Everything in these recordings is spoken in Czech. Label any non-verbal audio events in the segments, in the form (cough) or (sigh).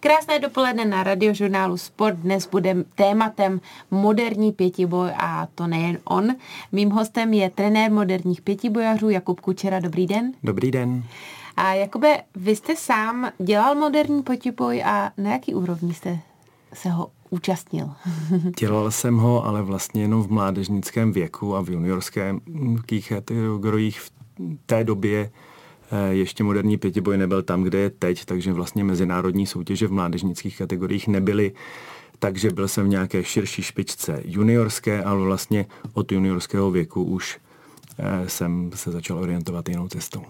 Krásné dopoledne na radiožurnálu Sport. Dnes bude tématem moderní pětiboj a to nejen on. Mým hostem je trenér moderních pětibojařů Jakub Kučera. Dobrý den. Dobrý den. A Jakube, vy jste sám dělal moderní pětiboj a na jaký úrovni jste se ho účastnil? (laughs) Dělal jsem ho, ale vlastně jenom v mládežnickém věku a v juniorských kategoriích v té době ještě moderní pětiboj nebyl tam, kde je teď, takže vlastně mezinárodní soutěže v mládežnických kategoriích nebyly takže byl jsem v nějaké širší špičce juniorské, ale vlastně od juniorského věku už eh, jsem se začal orientovat jinou cestou.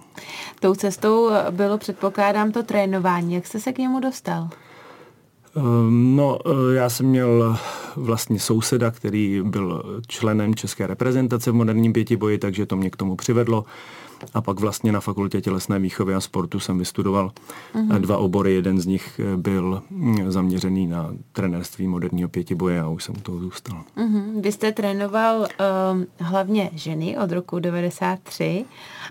Tou cestou bylo, předpokládám, to trénování. Jak jste se k němu dostal? Ehm, no, eh, já jsem měl vlastně souseda, který byl členem české reprezentace v moderním pětiboji, takže to mě k tomu přivedlo. A pak vlastně na fakultě tělesné výchovy a sportu jsem vystudoval uh-huh. dva obory. Jeden z nich eh, byl mm, zaměřený na trenérství moderního pětiboje a už jsem u toho zůstal. Uh-huh. Vy jste trénoval uh, hlavně ženy od roku 93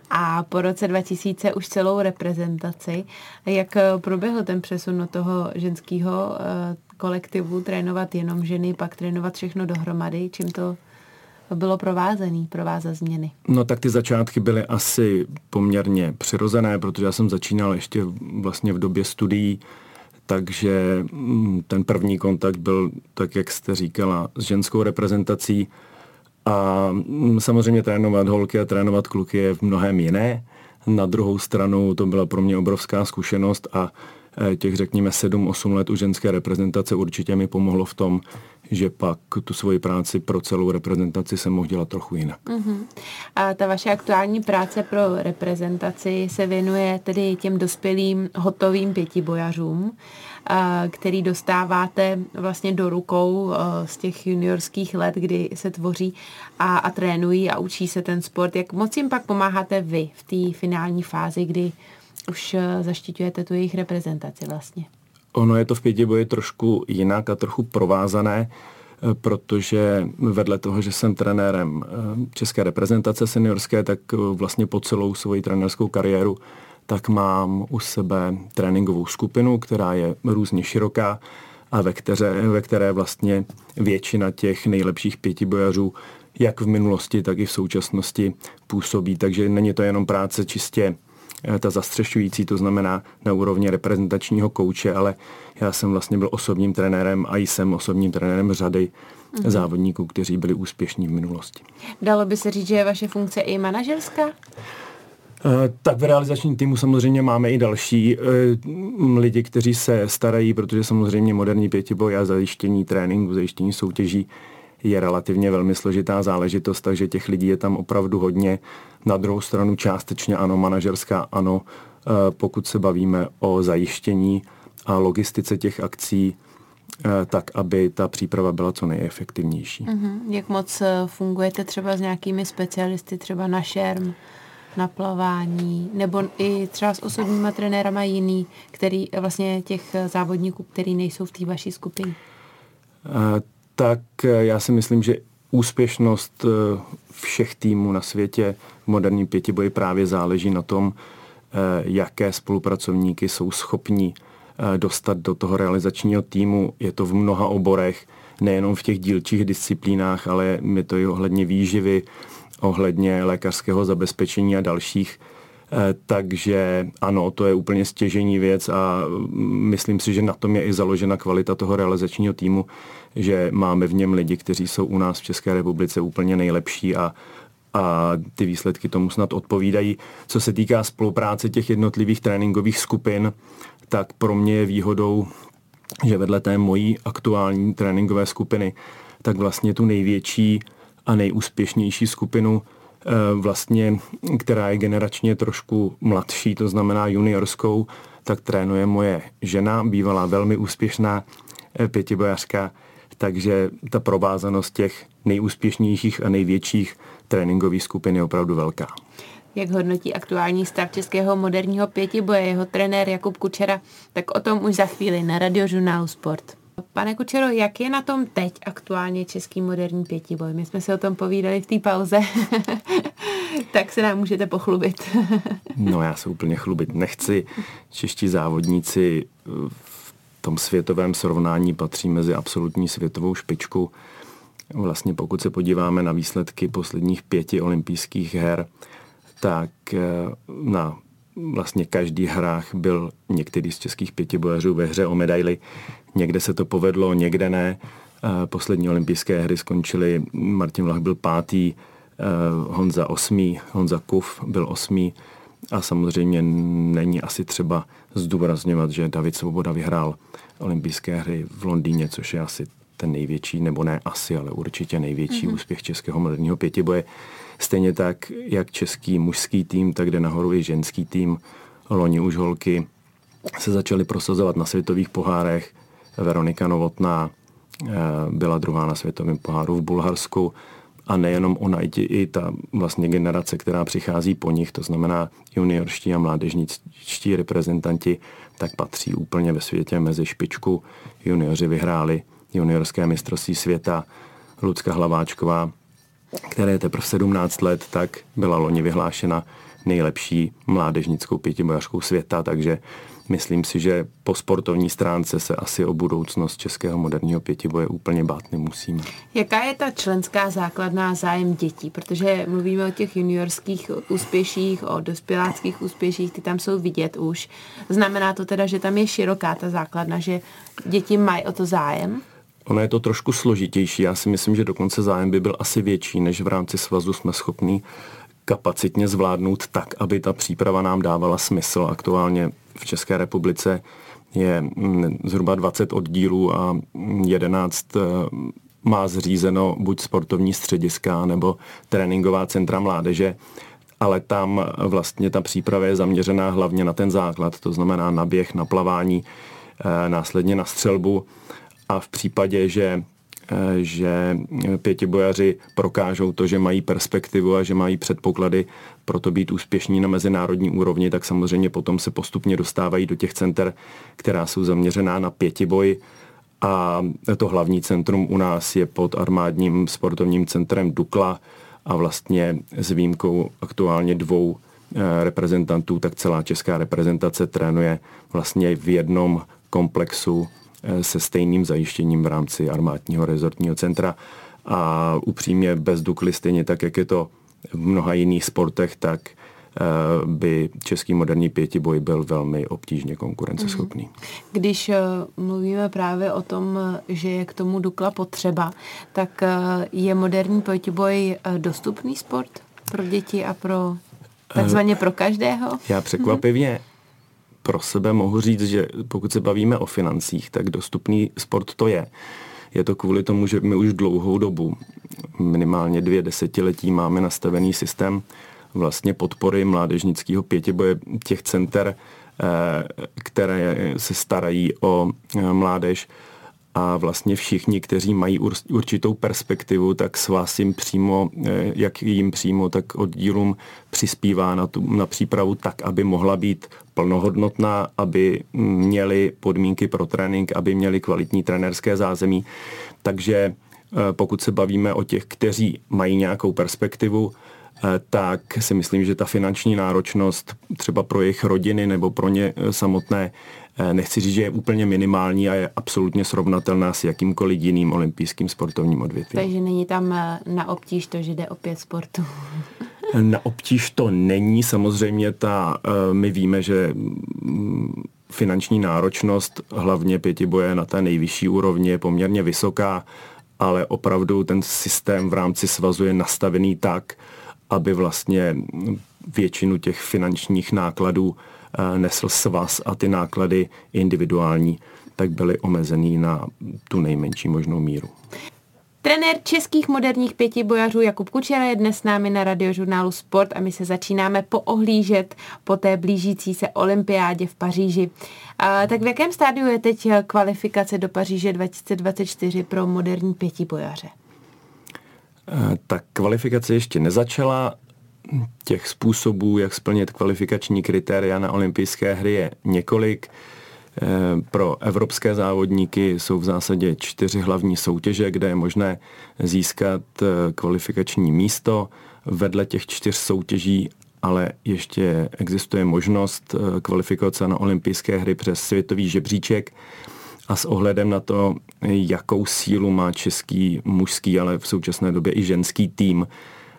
a po roce 2000 už celou reprezentaci. Jak eh, proběhl ten přesun do toho ženského uh, kolektivu, trénovat jenom ženy, pak trénovat všechno dohromady? Čím to bylo provázený, provázat změny? No tak ty začátky byly asi poměrně přirozené, protože já jsem začínal ještě vlastně v době studií, takže mm, ten první kontakt byl, tak jak jste říkala, s ženskou reprezentací a mm, samozřejmě trénovat holky a trénovat kluky je v mnohem jiné. Na druhou stranu to byla pro mě obrovská zkušenost a e, těch řekněme 7-8 let u ženské reprezentace určitě mi pomohlo v tom, že pak tu svoji práci pro celou reprezentaci jsem mohl dělat trochu jinak. Uh-huh. A ta vaše aktuální práce pro reprezentaci se věnuje tedy těm dospělým hotovým pětibojařům, který dostáváte vlastně do rukou z těch juniorských let, kdy se tvoří a, a trénují a učí se ten sport. Jak moc jim pak pomáháte vy v té finální fázi, kdy už zaštiťujete tu jejich reprezentaci vlastně? Ono je to v pětiboji trošku jinak a trochu provázané, eh, protože vedle toho, že jsem trenérem eh, české reprezentace seniorské, tak eh, vlastně po celou svoji trenérskou kariéru tak mám u sebe tréninkovou skupinu, která je různě široká a ve které, ve které vlastně většina těch nejlepších pětibojařů jak v minulosti, tak i v současnosti působí. Takže není to jenom práce čistě ta zastřešující, to znamená na úrovni reprezentačního kouče, ale já jsem vlastně byl osobním trenérem a jsem osobním trenérem řady mm-hmm. závodníků, kteří byli úspěšní v minulosti. Dalo by se říct, že je vaše funkce i manažerská? Eh, tak v realizačním týmu samozřejmě máme i další e, lidi, kteří se starají, protože samozřejmě moderní pětiboj a zajištění tréninku, zajištění soutěží je relativně velmi složitá záležitost, takže těch lidí je tam opravdu hodně. Na druhou stranu částečně ano, manažerská ano, eh, pokud se bavíme o zajištění a logistice těch akcí, eh, tak, aby ta příprava byla co nejefektivnější. Uh-huh. Jak moc eh, fungujete třeba s nějakými specialisty, třeba na šerm, na plavání, nebo i třeba s osobníma trenérama jiný, který vlastně těch závodníků, který nejsou v té vaší skupině? tak eh, já si myslím, že úspěšnost eh, všech týmů na světě v moderním pětiboji právě záleží na tom, eh, jaké spolupracovníky jsou schopní dostat do toho realizačního týmu. Je to v mnoha oborech, nejenom v těch dílčích disciplínách, ale je to i ohledně výživy, ohledně lékařského zabezpečení a dalších. Takže ano, to je úplně stěžení věc a mm, myslím si, že na tom je i založena kvalita toho realizačního týmu, že máme v něm lidi, kteří jsou u nás v České republice úplně nejlepší a a ty výsledky tomu snad odpovídají. Co se týká spolupráce těch jednotlivých tréninkových skupin, tak pro mě je výhodou, že vedle té mojí aktuální tréninkové skupiny, tak vlastně tu největší a nejúspěšnější skupinu eh, vlastně, která je generačně trošku mladší, to znamená juniorskou, tak trénuje moje žena, bývalá velmi úspěšná eh, pětibojařka takže ta provázanost těch nejúspěšnějších a největších tréninkových skupin je opravdu velká. Jak hodnotí aktuální stav českého moderního pětiboje jeho trenér Jakub Kučera, tak o tom už za chvíli na radiožurnálu Sport. Pane Kučero, jak je na tom teď aktuálně český moderní pětiboj? My jsme se o tom povídali v té pauze, (laughs) tak se nám můžete pochlubit. no já se úplně chlubit nechci. Čeští závodníci v tom světovém srovnání patří mezi absolutní světovou špičku. Vlastně pokud se podíváme na výsledky posledních pěti olympijských her, tak eh, na vlastně každý hrách byl některý z českých pětibojařů ve hře o medaily. Někde se to povedlo, někde ne. Eh, poslední olympijské hry skončily, Martin Vlach byl pátý, eh, Honza osmý, Honza Kuf byl osmý a samozřejmě není asi třeba zdůrazňovat, že David Svoboda vyhrál olympijské hry v Londýně, což je asi ten největší, nebo ne asi, ale určitě největší mm-hmm. úspěch českého moderního pětiboje. Stejně tak, jak český mužský tým, tak jde nahoru i ženský tým. Loni už holky se začaly prosazovat na světových pohárech. Veronika Novotná eh, byla druhá na světovém poháru v Bulharsku a nejenom ona, i, ta vlastně generace, která přichází po nich, to znamená juniorští a mládežničtí reprezentanti, tak patří úplně ve světě mezi špičku. Junioři vyhráli juniorské mistrovství světa, Lucka Hlaváčková, které je teprve 17 let, tak byla loni vyhlášena nejlepší mládežnickou pětibojařkou světa, takže myslím si, že po sportovní stránce se asi o budoucnost českého moderního pětiboje úplně bát nemusíme. Jaká je ta členská základná zájem dětí? Protože mluvíme o těch juniorských úspěších, o dospěláckých úspěších, ty tam jsou vidět už. Znamená to teda, že tam je široká ta základna, že děti mají o to zájem? Ono je to trošku složitější. Já si myslím, že dokonce zájem by byl asi větší, než v rámci svazu jsme schopni kapacitně zvládnout tak, aby ta příprava nám dávala smysl. Aktuálně v České republice je mm, zhruba 20 oddílů a 11 eh, má zřízeno buď sportovní střediska nebo tréninková centra mládeže, ale tam vlastně ta příprava je zaměřená hlavně na ten základ, to znamená na běh, na plavání, eh, následně na střelbu a v případě, že že pětibojaři prokážou to, že mají perspektivu a že mají předpoklady pro to být úspěšní na mezinárodní úrovni, tak samozřejmě potom se postupně dostávají do těch center, která jsou zaměřená na pětiboj. A to hlavní centrum u nás je pod armádním sportovním centrem Dukla a vlastně s výjimkou aktuálně dvou eh, reprezentantů, tak celá česká reprezentace trénuje vlastně v jednom komplexu Eh, se stejným zajištěním v rámci armádního rezortního centra a upřímně bez Dukly stejně tak, jak je to v mnoha jiných sportech, tak eh, by český moderní pětiboj byl velmi obtížně konkurenceschopný. Mhm. Když eh, mluvíme právě o tom, že je k tomu Dukla potřeba, tak je moderní pětiboj dostupný sport pro děti a pro takzvaně pro každého? Já překvapivě pro sebe mohu říct, že pokud se bavíme o financích, tak dostupný sport to je. Je to kvůli tomu, že my už dlouhou dobu, minimálně dvě desetiletí, máme nastavený systém vlastně podpory mládežnického pětiboje těch center, eh, které se starají o eh, mládež a vlastně všichni, kteří mají určitou perspektivu, tak s vás jim přímo, eh, jak jim přímo, tak oddílům přispívá na, tu, na přípravu tak, aby mohla být plnohodnotná, aby měli podmínky pro trénink, aby měli kvalitní trenerské zázemí. Takže eh, pokud se bavíme o těch, kteří mají nějakou perspektivu, eh, tak si myslím, že ta finanční náročnost třeba pro jejich rodiny nebo pro ně samotné nechci říct, že je úplně minimální a je absolutně srovnatelná s jakýmkoliv jiným olympijským sportovním odvětvím. Takže není tam eh, na obtíž to, že jde o pět sportů. na obtíž to není. Samozřejmě ta, eh, my víme, že mm, finanční náročnost hlavně pětiboje na té nejvyšší úrovni je poměrně vysoká, ale opravdu ten systém v rámci svazu je nastavený tak, aby vlastně většinu těch finančních nákladů nesl svaz a ty náklady individuální tak byly omezený na tu nejmenší možnou míru. Trenér českých moderních pětibojařů Jakub Kučera je dnes s námi na radiožurnálu Sport a my se začínáme poohlížet po té blížící se olympiádě v Paříži. A, tak v jakém stádiu je teď kvalifikace do Paříže 2024 pro moderní pětibojaře? Tak kvalifikace ještě nezačala těch způsobů, jak splnit kvalifikační kritéria na olympijské hry je několik. Eh, pro evropské závodníky jsou v zásadě čtyři hlavní soutěže, kde je možné získat eh, kvalifikační místo. Vedle těch čtyř soutěží ale ještě existuje možnost eh, kvalifikace na olympijské hry přes světový žebříček. a s ohledem na to, jakou sílu má český mužský, ale v současné době i ženský tým,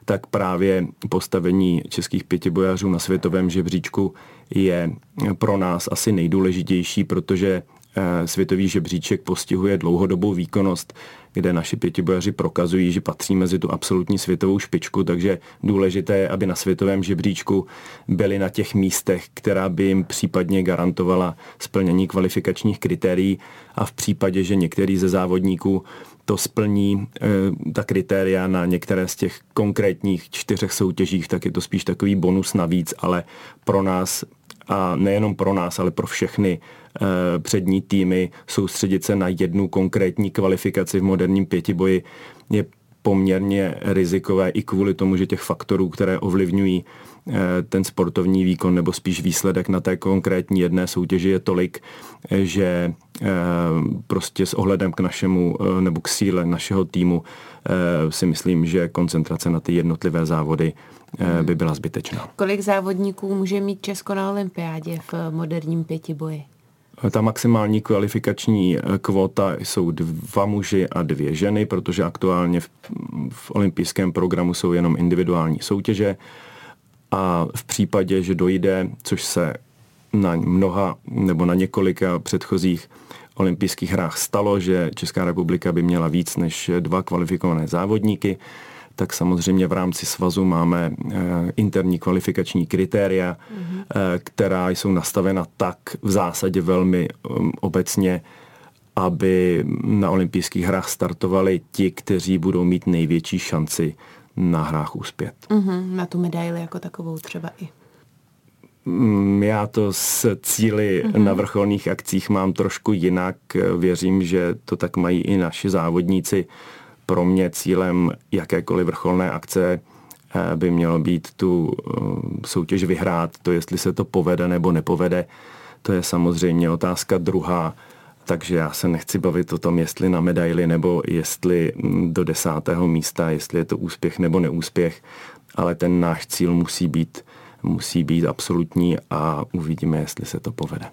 tak právě postavení českých pětibojařů na světovém žebříčku je pro nás asi nejdůležitější, protože eh, světový žebříček postihuje dlouhodobou výkonnost, kde naši pětibojaři prokazují, že patří mezi tu absolutní světovou špičku, takže důležité je, aby na světovém žebříčku byli na těch místech, která by jim případně garantovala splnění kvalifikačních kritérií a v případě, že některý ze závodníků to splní e, ta kritéria na některé z těch konkrétních čtyřech soutěžích, tak je to spíš takový bonus navíc, ale pro nás a nejenom pro nás, ale pro všechny e, přední týmy soustředit se na jednu konkrétní kvalifikaci v moderním pětiboji je poměrně rizikové i kvůli tomu, že těch faktorů, které ovlivňují ten sportovní výkon nebo spíš výsledek na té konkrétní jedné soutěži je tolik, že eh, prostě s ohledem k našemu eh, nebo k síle našeho týmu si myslím, že koncentrace na ty jednotlivé závody by byla zbytečná. Kolik závodníků může mít Česko na olympiádě v moderním pětiboji? Ta maximální kvalifikační eh, kvota jsou dva muži a dvě ženy, protože aktuálně v, v olympijském programu jsou jenom individuální soutěže a v případě, že dojde, což se na mnoha nebo na několika předchozích olympijských hrách stalo, že Česká republika by měla víc než dva kvalifikované závodníky, tak samozřejmě v rámci svazu máme eh, interní kvalifikační kritéria, mm-hmm. která jsou nastavena tak v zásadě velmi um, obecně, aby na olympijských hrách startovali ti, kteří budou mít největší šanci na hrách uspět. Mm-hmm, na tu medaili jako takovou třeba i. Mm, já to s cíly mm-hmm. na vrcholných akcích mám trošku jinak. Věřím, že to tak mají i naši závodníci pro mě cílem jakékoliv vrcholné akce eh, by mělo být tu eh, soutěž vyhrát. To, jestli se to povede nebo nepovede, to je samozřejmě otázka druhá. Takže já se nechci bavit o tom, jestli na medaili nebo jestli mm, do desátého místa, jestli je to úspěch nebo neúspěch, ale ten náš cíl musí být musí být absolutní a uvidíme, jestli se to povede.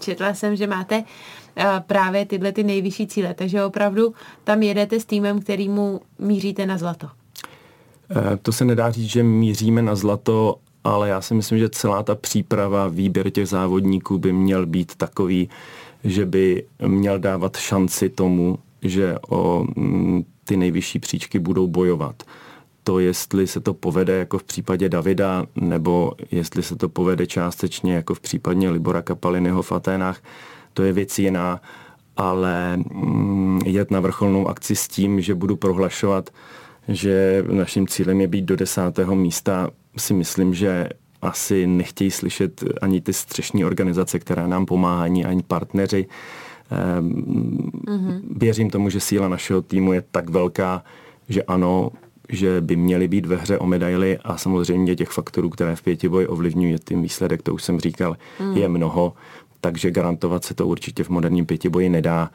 Četla jsem, že máte eh, právě tyhle ty nejvyšší cíle, takže opravdu tam jedete s týmem, kterýmu míříte na zlato. Eh, to se nedá říct, že míříme na zlato, ale já si myslím, že celá ta příprava, výběr těch závodníků by měl být takový, že by měl dávat šanci tomu, že o mm, ty nejvyšší příčky budou bojovat. To, jestli se to povede jako v případě Davida, nebo jestli se to povede částečně jako v případě Libora Kapalinyho v Aténách, to je věc jiná, ale mm, jet na vrcholnou akci s tím, že budu prohlašovat, že naším cílem je být do desátého místa, si myslím, že asi nechtějí slyšet ani ty střešní organizace, které nám pomáhají, ani partneři. Mm-hmm. Věřím tomu, že síla našeho týmu je tak velká, že ano, že by měly být ve hře o medaily a samozřejmě těch faktorů, které v pětiboji ovlivňují tím výsledek, to už jsem říkal, mm. je mnoho, takže garantovat se to určitě v moderním pětiboji nedá,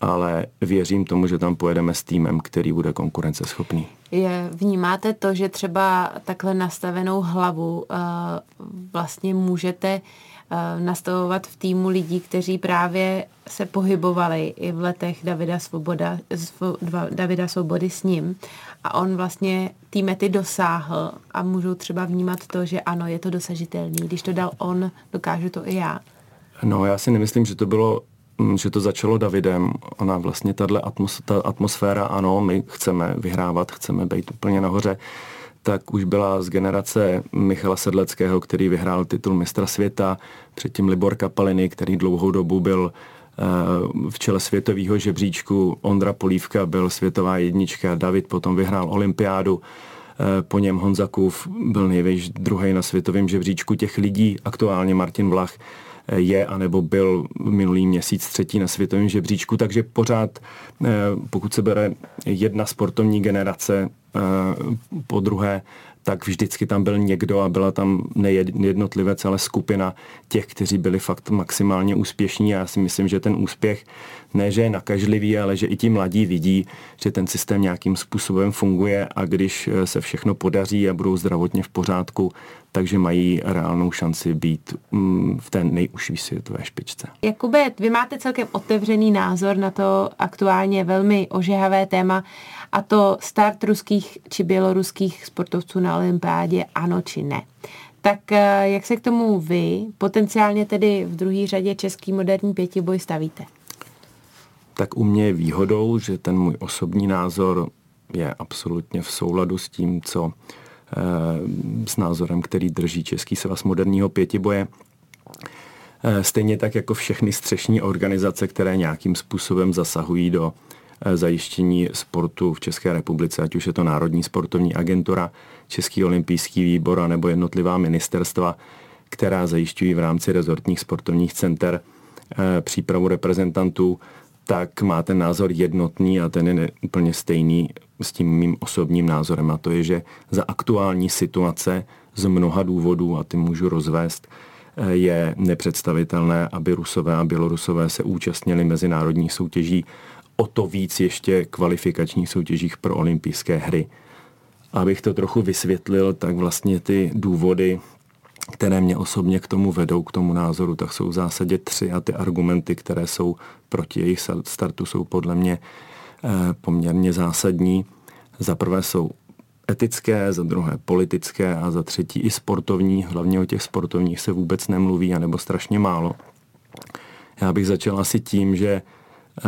ale věřím tomu, že tam pojedeme s týmem, který bude konkurenceschopný. Je, vnímáte to, že třeba takhle nastavenou hlavu uh, vlastně můžete uh, nastavovat v týmu lidí, kteří právě se pohybovali i v letech Davida, Svoboda, Davida Svobody s ním a on vlastně ty mety dosáhl a můžou třeba vnímat to, že ano, je to dosažitelný. Když to dal on, dokážu to i já. No, já si nemyslím, že to bylo že to začalo Davidem. Ona vlastně tato atmos, ta atmosféra, ano, my chceme vyhrávat, chceme být úplně nahoře, tak už byla z generace Michala Sedleckého, který vyhrál titul mistra světa, předtím Libor Kapaliny, který dlouhou dobu byl eh, v čele světového žebříčku, Ondra Polívka byl světová jednička, David potom vyhrál olympiádu, eh, po něm Honzakův byl největší druhý na světovém žebříčku těch lidí, aktuálně Martin Vlach je anebo byl minulý měsíc třetí na světovém žebříčku, takže pořád, pokud se bere jedna sportovní generace, Eh, po druhé, tak vždycky tam byl někdo a byla tam nejednotlivec, ale skupina těch, kteří byli fakt maximálně úspěšní. A já si myslím, že ten úspěch ne, že je nakažlivý, ale že i ti mladí vidí, že ten systém nějakým způsobem funguje a když eh, se všechno podaří a budou zdravotně v pořádku, takže mají reálnou šanci být mm, v té nejužší světové špičce. Jakube, vy máte celkem otevřený názor na to aktuálně velmi ožehavé téma a to start ruských či běloruských sportovců na olympiádě, ano či ne. Tak eh, jak se k tomu vy, potenciálně tedy v druhé řadě český moderní pětiboj stavíte? Tak u mě je výhodou, že ten můj osobní názor je absolutně v souladu s tím, co s názorem, který drží Český svaz moderního pětiboje. Eh, stejně tak jako všechny střešní organizace, které nějakým způsobem zasahují do Eh, zajištění sportu v České republice, ať už je to Národní sportovní agentura, Český olympijský výbor nebo jednotlivá ministerstva, která zajišťují v rámci rezortních sportovních center eh, přípravu reprezentantů, tak má ten názor jednotný a ten je úplně stejný s tím mým osobním názorem. A to je, že za aktuální situace z mnoha důvodů, a ty můžu rozvést, eh, je nepředstavitelné, aby Rusové a Bělorusové se účastnili mezinárodních soutěží o to víc ještě kvalifikačních soutěžích pro olympijské hry. Abych to trochu vysvětlil, tak vlastně ty důvody, které mě osobně k tomu vedou, k tomu názoru, tak jsou v zásadě tři a ty argumenty, které jsou proti jejich startu, jsou podle mě poměrně zásadní. Za prvé jsou etické, za druhé politické a za třetí i sportovní. Hlavně o těch sportovních se vůbec nemluví, anebo strašně málo. Já bych začal asi tím, že eh,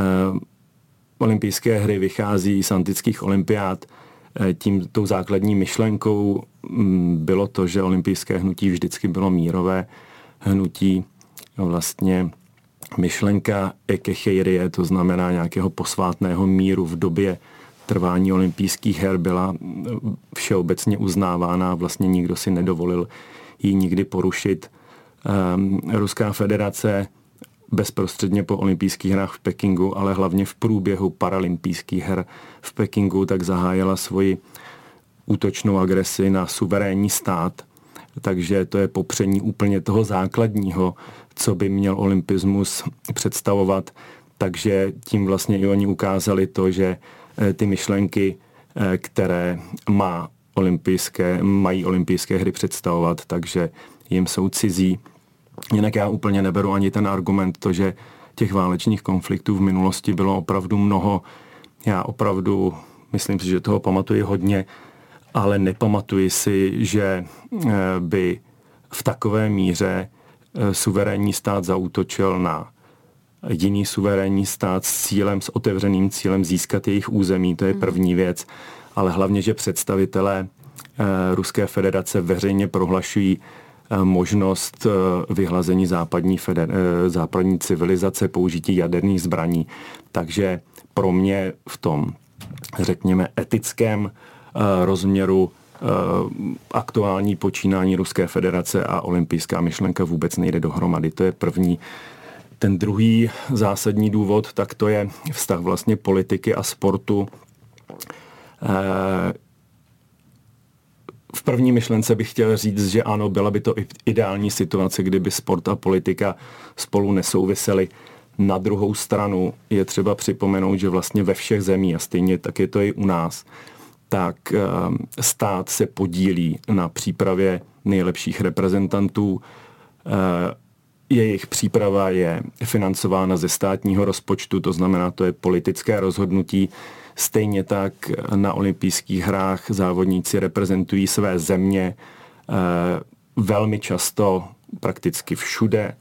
olympijské hry vychází z antických olympiád. Eh, tím tou základní myšlenkou mm, bylo to, že olympijské hnutí vždycky bylo mírové hnutí. Vlastně myšlenka ekecheirie, to znamená nějakého posvátného míru v době trvání olympijských her byla všeobecně uznávána. Vlastně nikdo si nedovolil ji nikdy porušit. Um, Ruská federace bezprostředně po olympijských hrách v Pekingu, ale hlavně v průběhu paralympijských her v Pekingu, tak zahájila svoji útočnou agresi na suverénní stát. Takže to je popření úplně toho základního, co by měl olympismus představovat. Takže tím vlastně i oni ukázali to, že eh, ty myšlenky, eh, které má olympijské, mají olympijské hry představovat, takže jim jsou cizí Jinak já úplně neberu ani ten argument, to, že těch válečných konfliktů v minulosti bylo opravdu mnoho. Já opravdu myslím si, že toho pamatuji hodně, ale nepamatuji si, že eh, by v takové míře suverénní stát zautočil na jiný suverénní stát s cílem, s otevřeným cílem získat jejich území, to je hmm. první věc, ale hlavně, že představitelé eh, Ruské federace veřejně prohlašují, Eh, možnost eh, vyhlazení západní, feder, eh, západní civilizace, použití jaderných zbraní. Takže pro mě v tom, řekněme, etickém rozměru aktuální počínání Ruské federace a olympijská myšlenka vůbec nejde dohromady. To je první. Ten druhý zásadní důvod, tak to je vztah vlastně politiky a sportu v první myšlence bych chtěl říct, že ano, byla by to ideální situace, kdyby sport a politika spolu nesouvisely. Na druhou stranu je třeba připomenout, že vlastně ve všech zemích, a stejně tak je to i u nás, tak eh, stát se podílí na přípravě nejlepších reprezentantů. Eh, jejich příprava je financována ze státního rozpočtu, to znamená, to je politické rozhodnutí. Stejně tak na olympijských hrách závodníci reprezentují své země eh, velmi často, prakticky všude.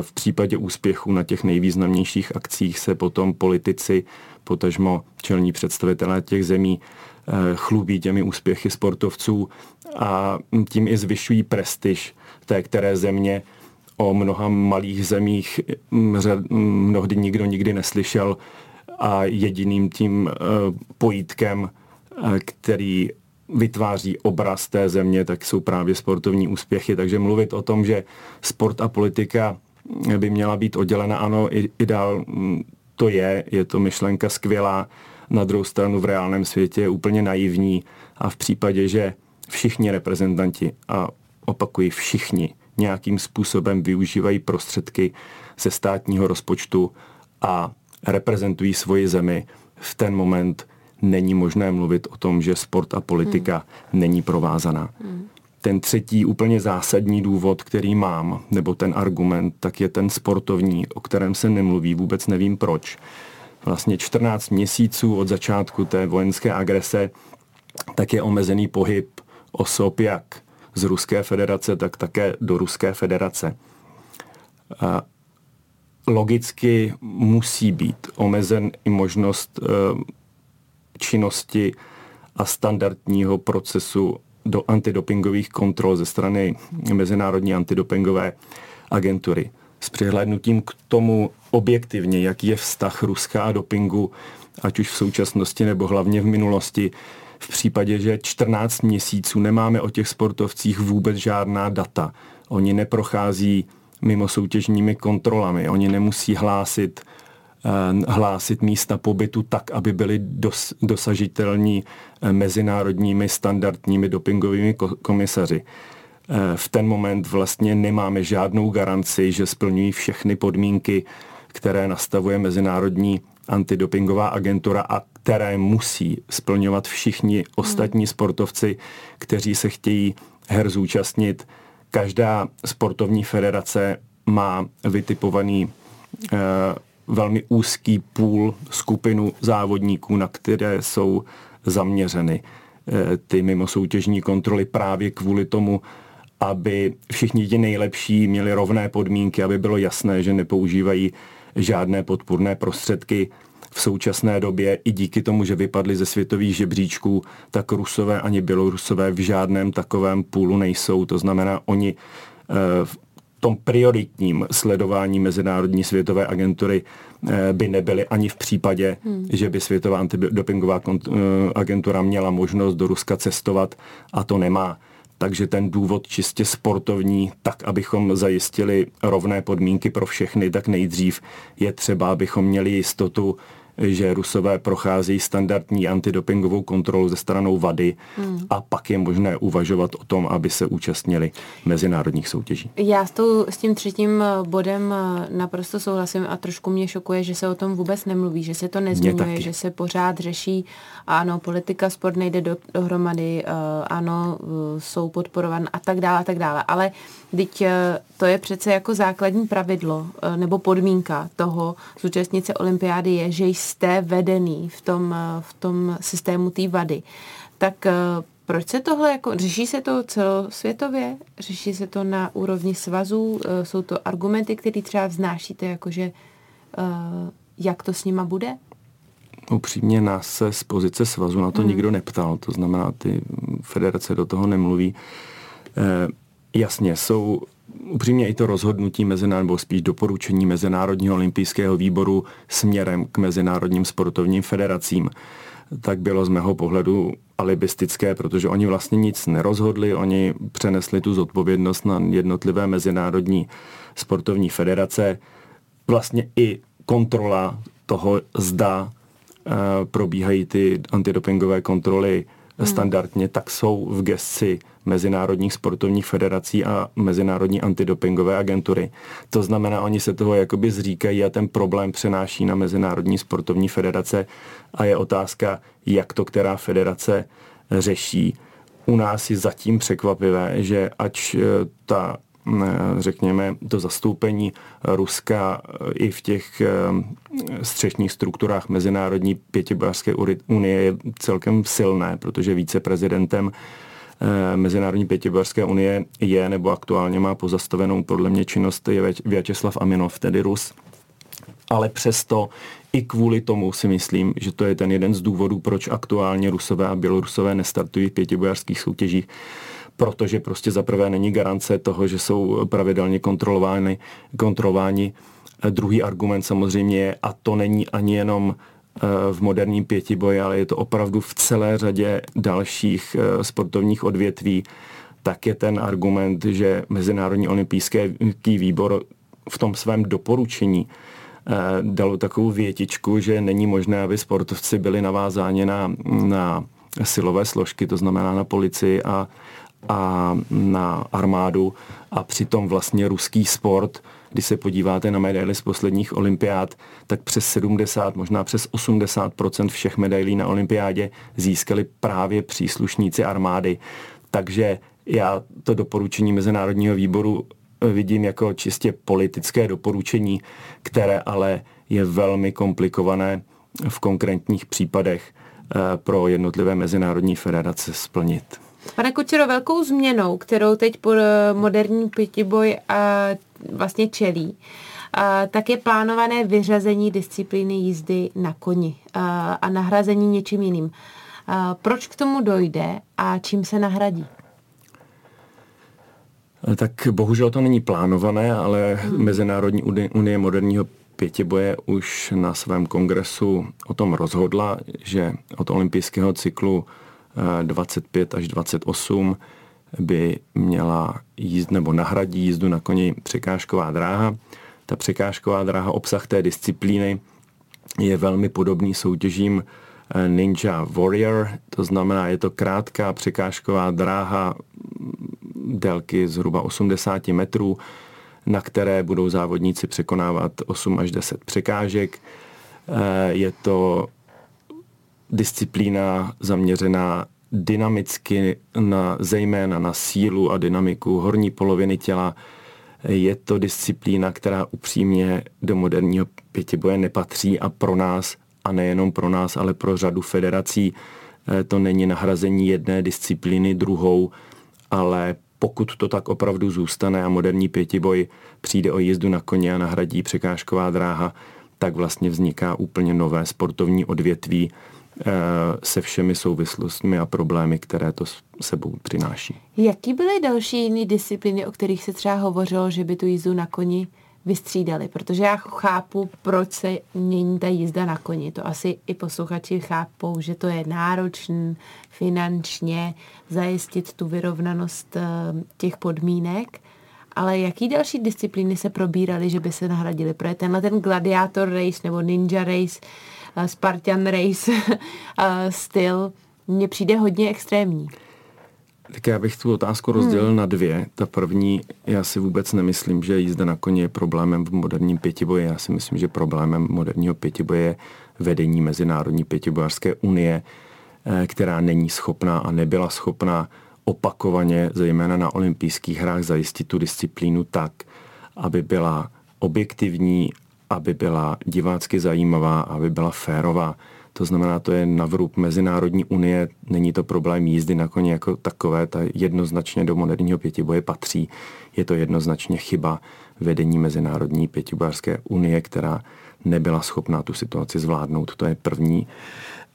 V případě úspěchu na těch nejvýznamnějších akcích se potom politici, potažmo čelní představitelé těch zemí, eh, chlubí těmi úspěchy sportovců a tím i zvyšují prestiž té které země. O mnoha malých zemích mnohdy nikdo nikdy neslyšel a jediným tím eh, pojítkem, eh, který vytváří obraz té země, tak jsou právě sportovní úspěchy. Takže mluvit o tom, že sport a politika by měla být oddělena, ano, ideál mm, to je, je to myšlenka skvělá, na druhou stranu v reálném světě je úplně naivní a v případě, že všichni reprezentanti, a opakuji všichni, nějakým způsobem využívají prostředky ze státního rozpočtu a reprezentují svoji zemi, v ten moment není možné mluvit o tom, že sport a politika hmm. není provázaná. Hmm. Ten třetí úplně zásadní důvod, který mám, nebo ten argument, tak je ten sportovní, o kterém se nemluví, vůbec nevím proč. Vlastně 14 měsíců od začátku té vojenské agrese, tak je omezený pohyb osob jak z Ruské federace, tak také do Ruské federace. A logicky musí být omezen i možnost e, činnosti a standardního procesu do antidopingových kontrol ze strany Mezinárodní antidopingové agentury. S přihlédnutím k tomu objektivně, jaký je vztah Ruska a dopingu, ať už v současnosti nebo hlavně v minulosti, v případě, že 14 měsíců nemáme o těch sportovcích vůbec žádná data. Oni neprochází mimo soutěžními kontrolami, oni nemusí hlásit hlásit místa pobytu tak, aby byly dos, dosažitelní eh, mezinárodními standardními dopingovými komisaři. Eh, v ten moment vlastně nemáme žádnou garanci, že splňují všechny podmínky, které nastavuje Mezinárodní antidopingová agentura a které musí splňovat všichni ostatní hmm. sportovci, kteří se chtějí her zúčastnit. Každá sportovní federace má vytipovaný velmi úzký půl skupinu závodníků, na které jsou zaměřeny eh, ty mimosoutěžní kontroly právě kvůli tomu, aby všichni ti nejlepší měli rovné podmínky, aby bylo jasné, že nepoužívají žádné podpůrné prostředky. V současné době i díky tomu, že vypadli ze světových žebříčků, tak Rusové ani Bělorusové v žádném takovém půlu nejsou. To znamená, oni eh, tom prioritním sledování Mezinárodní světové agentury eh, by nebyly ani v případě, hmm. že by Světová antidopingová eh, agentura měla možnost do Ruska cestovat a to nemá. Takže ten důvod čistě sportovní, tak abychom zajistili rovné podmínky pro všechny, tak nejdřív je třeba, abychom měli jistotu, že Rusové procházejí standardní antidopingovou kontrolu ze stranou vady hmm. a pak je možné uvažovat o tom, aby se účastnili mezinárodních soutěží. Já s, tou, s tím třetím eh, bodem eh, naprosto souhlasím a trošku mě šokuje, že se o tom vůbec nemluví, že se to nezmiňuje, že se pořád řeší, ano, politika, sport nejde do, dohromady, uh, ano, jsou podporovan a tak dále, a tak dále. Ale teď to je přece jako základní pravidlo uh, nebo podmínka toho zúčastnit se olympiády je, že jste vedený v tom, eh, v tom systému té vady, tak eh, proč se tohle, jako, řeší se to celosvětově? Řeší se to na úrovni svazů? Eh, jsou to argumenty, které třeba vznášíte, jakože jak to s nima bude? Upřímně nás se z pozice svazu na to hmm. nikdo neptal, to znamená, ty federace do toho nemluví. E, jasně, jsou upřímně i to rozhodnutí mezinárodního, nebo spíš doporučení Mezinárodního olympijského výboru směrem k mezinárodním sportovním federacím, tak bylo z mého pohledu alibistické, protože oni vlastně nic nerozhodli, oni přenesli tu zodpovědnost na jednotlivé mezinárodní sportovní federace. Vlastně i kontrola toho, zda uh, probíhají ty antidopingové kontroly hmm. standardně, tak jsou v gesci mezinárodních sportovních federací a mezinárodní antidopingové agentury. To znamená, oni se toho jakoby zříkají a ten problém přenáší na mezinárodní sportovní federace a je otázka, jak to která federace řeší. U nás je zatím překvapivé, že ač eh, ta řekněme, to zastoupení Ruska eh, i v těch eh, střešních strukturách Mezinárodní pětibářské unie je celkem silné, protože víceprezidentem Eh, Mezinárodní pětiborské unie je nebo aktuálně má pozastavenou podle mě činnost je Vyacheslav Aminov, tedy Rus. Ale přesto i kvůli tomu si myslím, že to je ten jeden z důvodů, proč aktuálně Rusové a Bělorusové nestartují v pětibojarských soutěžích, protože prostě zaprvé není garance toho, že jsou pravidelně kontrolovány, kontrolováni. Druhý argument samozřejmě je, a to není ani jenom Eh, v moderním pětiboji, ale je to opravdu v celé řadě dalších eh, sportovních odvětví, tak je ten argument, že Mezinárodní olympijský výbor v tom svém doporučení eh, dalo takovou větičku, že není možné, aby sportovci byli navázáni na, na silové složky, to znamená na policii a, a na armádu a přitom vlastně ruský sport když se podíváte na medaily z posledních olympiád, tak přes 70, možná přes 80 všech medailí na olympiádě získali právě příslušníci armády. Takže Já to doporučení Mezinárodního výboru vidím jako čistě politické doporučení, které ale je velmi komplikované v konkrétních případech eh, pro jednotlivé mezinárodní federace splnit. Pane Kučero, velkou změnou, kterou teď po eh, moderní pětiboj eh, vlastně čelí, tak je plánované vyřazení disciplíny jízdy na koni a nahrazení něčím jiným. Proč k tomu dojde a čím se nahradí? Tak bohužel to není plánované, ale hmm. Mezinárodní unie moderního pětiboje už na svém kongresu o tom rozhodla, že od olympijského cyklu 25 až 28 by měla jízd nebo nahradí jízdu na koni překážková dráha. Ta překážková dráha, obsah té disciplíny je velmi podobný soutěžím eh, Ninja Warrior, to znamená, je to krátká překážková dráha délky zhruba 80 metrů, na které budou závodníci překonávat 8 až 10 překážek. Eh, je to disciplína zaměřená dynamicky na, zejména na sílu a dynamiku horní poloviny těla. Je to disciplína, která upřímně do moderního pětiboje nepatří a pro nás, a nejenom pro nás, ale pro řadu federací, eh, to není nahrazení jedné disciplíny druhou, ale pokud to tak opravdu zůstane a moderní pětiboj přijde o jízdu na koně a nahradí překážková dráha, tak vlastně vzniká úplně nové sportovní odvětví se všemi souvislostmi a problémy, které to sebou přináší. Jaký byly další jiné disciplíny, o kterých se třeba hovořilo, že by tu jízdu na koni vystřídali, protože já chápu, proč se mění ta jízda na koni. To asi i posluchači chápou, že to je náročný finančně zajistit tu vyrovnanost eh, těch podmínek. Ale jaký další disciplíny se probíraly, že by se nahradily? Protože tenhle ten gladiátor race nebo ninja race, eh, Spartan race (laughs) eh, styl mně přijde hodně extrémní. Tak já bych tu otázku rozdělil hmm. na dvě. Ta první, já si vůbec nemyslím, že jízda na koni je problémem v moderním pětiboji. Já si myslím, že problémem moderního pětiboje je vedení Mezinárodní pětibojařské unie, eh, která není schopná a nebyla schopná opakovaně, zejména na olympijských hrách, zajistit tu disciplínu tak, aby byla objektivní, aby byla divácky zajímavá, aby byla férová. To znamená, to je na vrub Mezinárodní unie, není to problém jízdy na koni jako takové, ta jednoznačně do moderního pětiboje patří. Je to jednoznačně chyba vedení Mezinárodní pětibojařské unie, která nebyla schopná tu situaci zvládnout. To je první.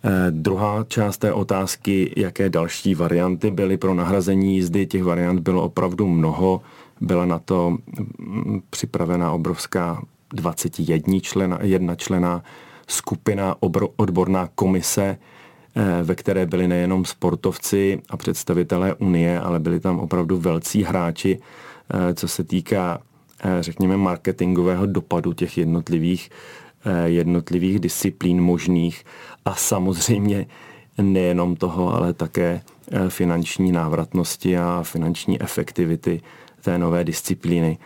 Eh, druhá část té otázky, jaké další varianty byly pro nahrazení jízdy, těch variant bylo opravdu mnoho. Byla na to mm, připravena obrovská 21 člena, jedna člena skupina, odborná komise, eh, ve které byli nejenom sportovci a představitelé Unie, ale byli tam opravdu velcí hráči, eh, co se týká, eh, řekněme, marketingového dopadu těch jednotlivých, jednotlivých disciplín možných a samozřejmě nejenom toho, ale také finanční návratnosti a finanční efektivity té nové disciplíny.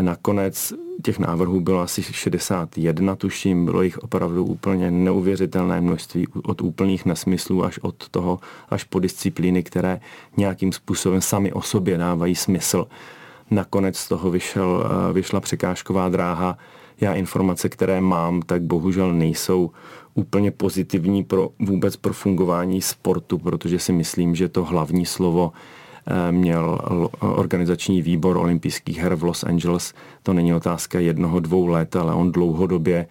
Nakonec těch návrhů bylo asi 61, tuším, bylo jich opravdu úplně neuvěřitelné množství od úplných nesmyslů až od toho, až po disciplíny, které nějakým způsobem sami o sobě dávají smysl. Nakonec z toho vyšel, eh, vyšla překážková dráha. Já informace, které mám, tak bohužel nejsou úplně pozitivní pro vůbec pro fungování sportu, protože si myslím, že to hlavní slovo měl organizační výbor olympijských her v Los Angeles. To není otázka jednoho, dvou let, ale on dlouhodobě,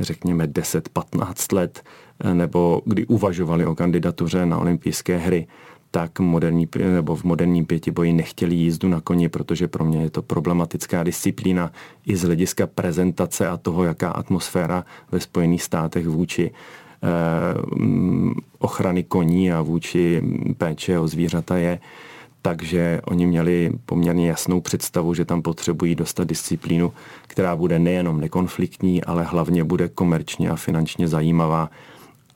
řekněme 10-15 let, eh, nebo kdy uvažovali o kandidatuře na olympijské hry, tak moderní, nebo v moderním pětiboji nechtěli jízdu na koni, protože pro mě je to problematická disciplína i z hlediska prezentace a toho, jaká atmosféra ve Spojených státech vůči eh, ochrany koní a vůči péče o zvířata je takže oni měli poměrně jasnou představu, že tam potřebují dostat disciplínu, která bude nejenom nekonfliktní, ale hlavně bude komerčně a finančně zajímavá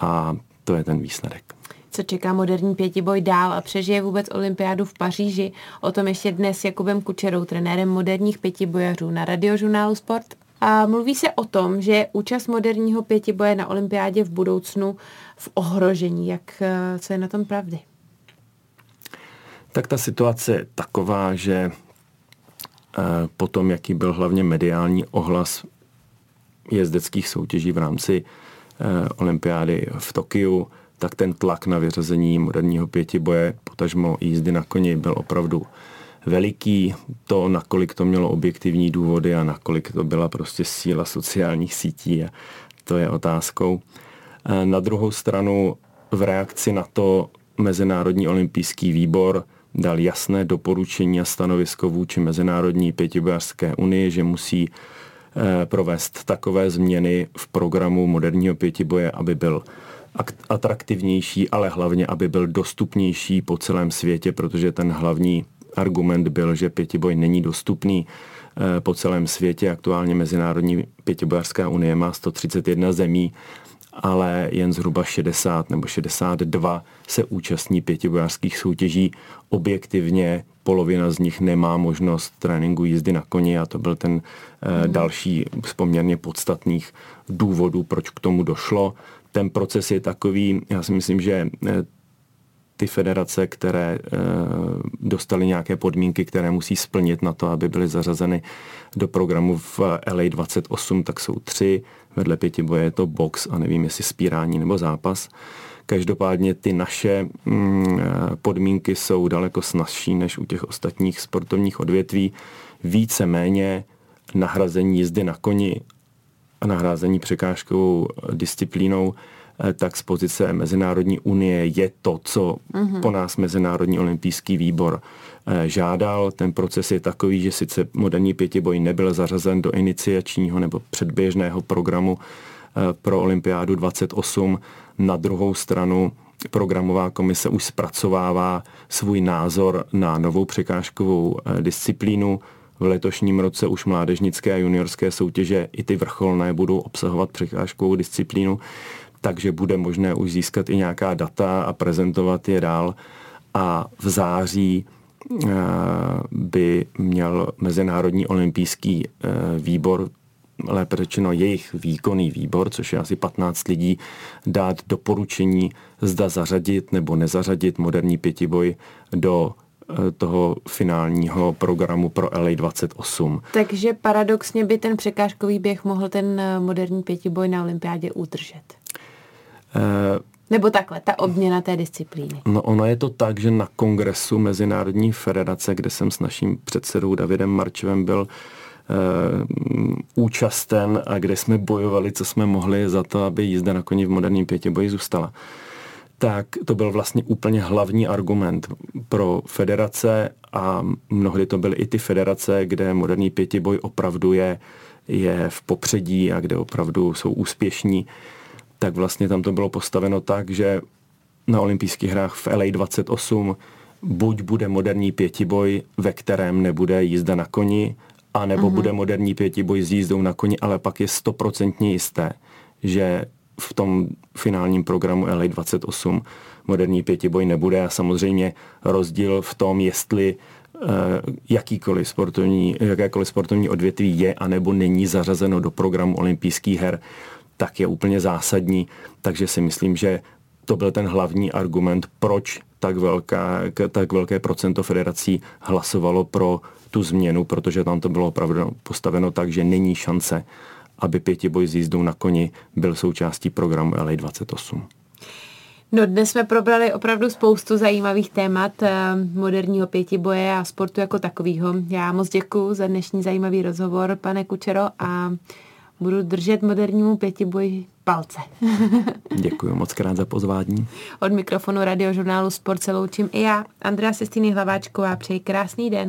a to je ten výsledek. Co čeká moderní pětiboj dál a přežije vůbec olympiádu v Paříži? O tom ještě dnes s Jakubem Kučerou, trenérem moderních pětibojařů na radiožurnálu Sport. A mluví se o tom, že účast moderního pětiboje na olympiádě v budoucnu v ohrožení. Jak, co je na tom pravdy? Tak ta situace je taková, že potom, jaký byl hlavně mediální ohlas jezdeckých soutěží v rámci olympiády v Tokiu, tak ten tlak na vyřazení moderního pětiboje, potažmo jízdy na koni, byl opravdu veliký. To, nakolik to mělo objektivní důvody a nakolik to byla prostě síla sociálních sítí, to je otázkou. Na druhou stranu v reakci na to Mezinárodní olympijský výbor dal jasné doporučení a stanovisko vůči Mezinárodní pětibojařské unii, že musí eh, provést takové změny v programu moderního pětiboje, aby byl atraktivnější, ale hlavně, aby byl dostupnější po celém světě, protože ten hlavní argument byl, že pětiboj není dostupný eh, po celém světě. Aktuálně Mezinárodní pětibojařská unie má 131 zemí, ale jen zhruba 60 nebo 62 se účastní pětibojařských soutěží. Objektivně polovina z nich nemá možnost tréninku jízdy na koni a to byl ten mm. další z poměrně podstatných důvodů, proč k tomu došlo ten proces je takový, já si myslím, že eh, ty federace, které e, dostaly nějaké podmínky, které musí splnit na to, aby byly zařazeny do programu v LA 28, tak jsou tři. Vedle pěti boje je to box a nevím, jestli spírání nebo zápas. Každopádně ty naše mm, podmínky jsou daleko snazší než u těch ostatních sportovních odvětví. Více méně nahrazení jízdy na koni a nahrázení překážkovou disciplínou, eh, tak z pozice Mezinárodní unie je to, co mm-hmm. po nás Mezinárodní olympijský výbor žádal. Ten proces je takový, že sice moderní pětiboj nebyl zařazen do iniciačního nebo předběžného programu eh, pro olympiádu 28, na druhou stranu programová komise už zpracovává svůj názor na novou překážkovou disciplínu, v letošním roce už mládežnické a juniorské soutěže i ty vrcholné budou obsahovat překážkovou disciplínu, takže bude možné už získat i nějaká data a prezentovat je dál. A v září eh, by měl Mezinárodní olympijský eh, výbor lépe řečeno jejich výkonný výbor, což je asi 15 lidí, dát doporučení, zda zařadit nebo nezařadit moderní pětiboj do Eh, toho finálního programu pro LA 28. Takže paradoxně by ten překážkový běh mohl ten eh, moderní pětiboj na olympiádě udržet. Nebo takhle, ta obměna té disciplíny. No ono je to tak, že na kongresu Mezinárodní federace, kde jsem s naším předsedou Davidem Marčevem byl uh, účasten a kde jsme bojovali, co jsme mohli za to, aby jízda na koni v moderním pětiboji zůstala. Tak to byl vlastně úplně hlavní argument pro federace a mnohdy to byly i ty federace, kde moderní pětiboj opravdu je, je v popředí a kde opravdu jsou úspěšní, tak vlastně tam to bylo postaveno tak, že na olympijských hrách v LA 28 buď bude moderní pětiboj, ve kterém nebude jízda na koni, anebo uh-huh. bude moderní pětiboj s jízdou na koni, ale pak je stoprocentně jisté, že v tom finálním programu LA 28 moderní pětiboj nebude a samozřejmě rozdíl v tom, jestli eh, jakýkoliv sportovní, jakékoliv sportovní odvětví je anebo není zařazeno do programu olympijských her, tak je úplně zásadní. Takže si myslím, že to byl ten hlavní argument, proč tak, velká, tak velké procento federací hlasovalo pro tu změnu, protože tam to bylo opravdu postaveno tak, že není šance, aby pětiboj s jízdou na koni byl součástí programu LA 28. No dnes jsme probrali opravdu spoustu zajímavých témat eh, moderního pětiboje a sportu jako takového. Já moc děkuji za dnešní zajímavý rozhovor, pane Kučero, a budu držet modernímu pětiboji palce. (laughs) Děkuji moc krát za pozvání. Od mikrofonu radiožurnálu Sport se loučím i já, Andrea Sestýny Hlaváčková. Přeji krásný den.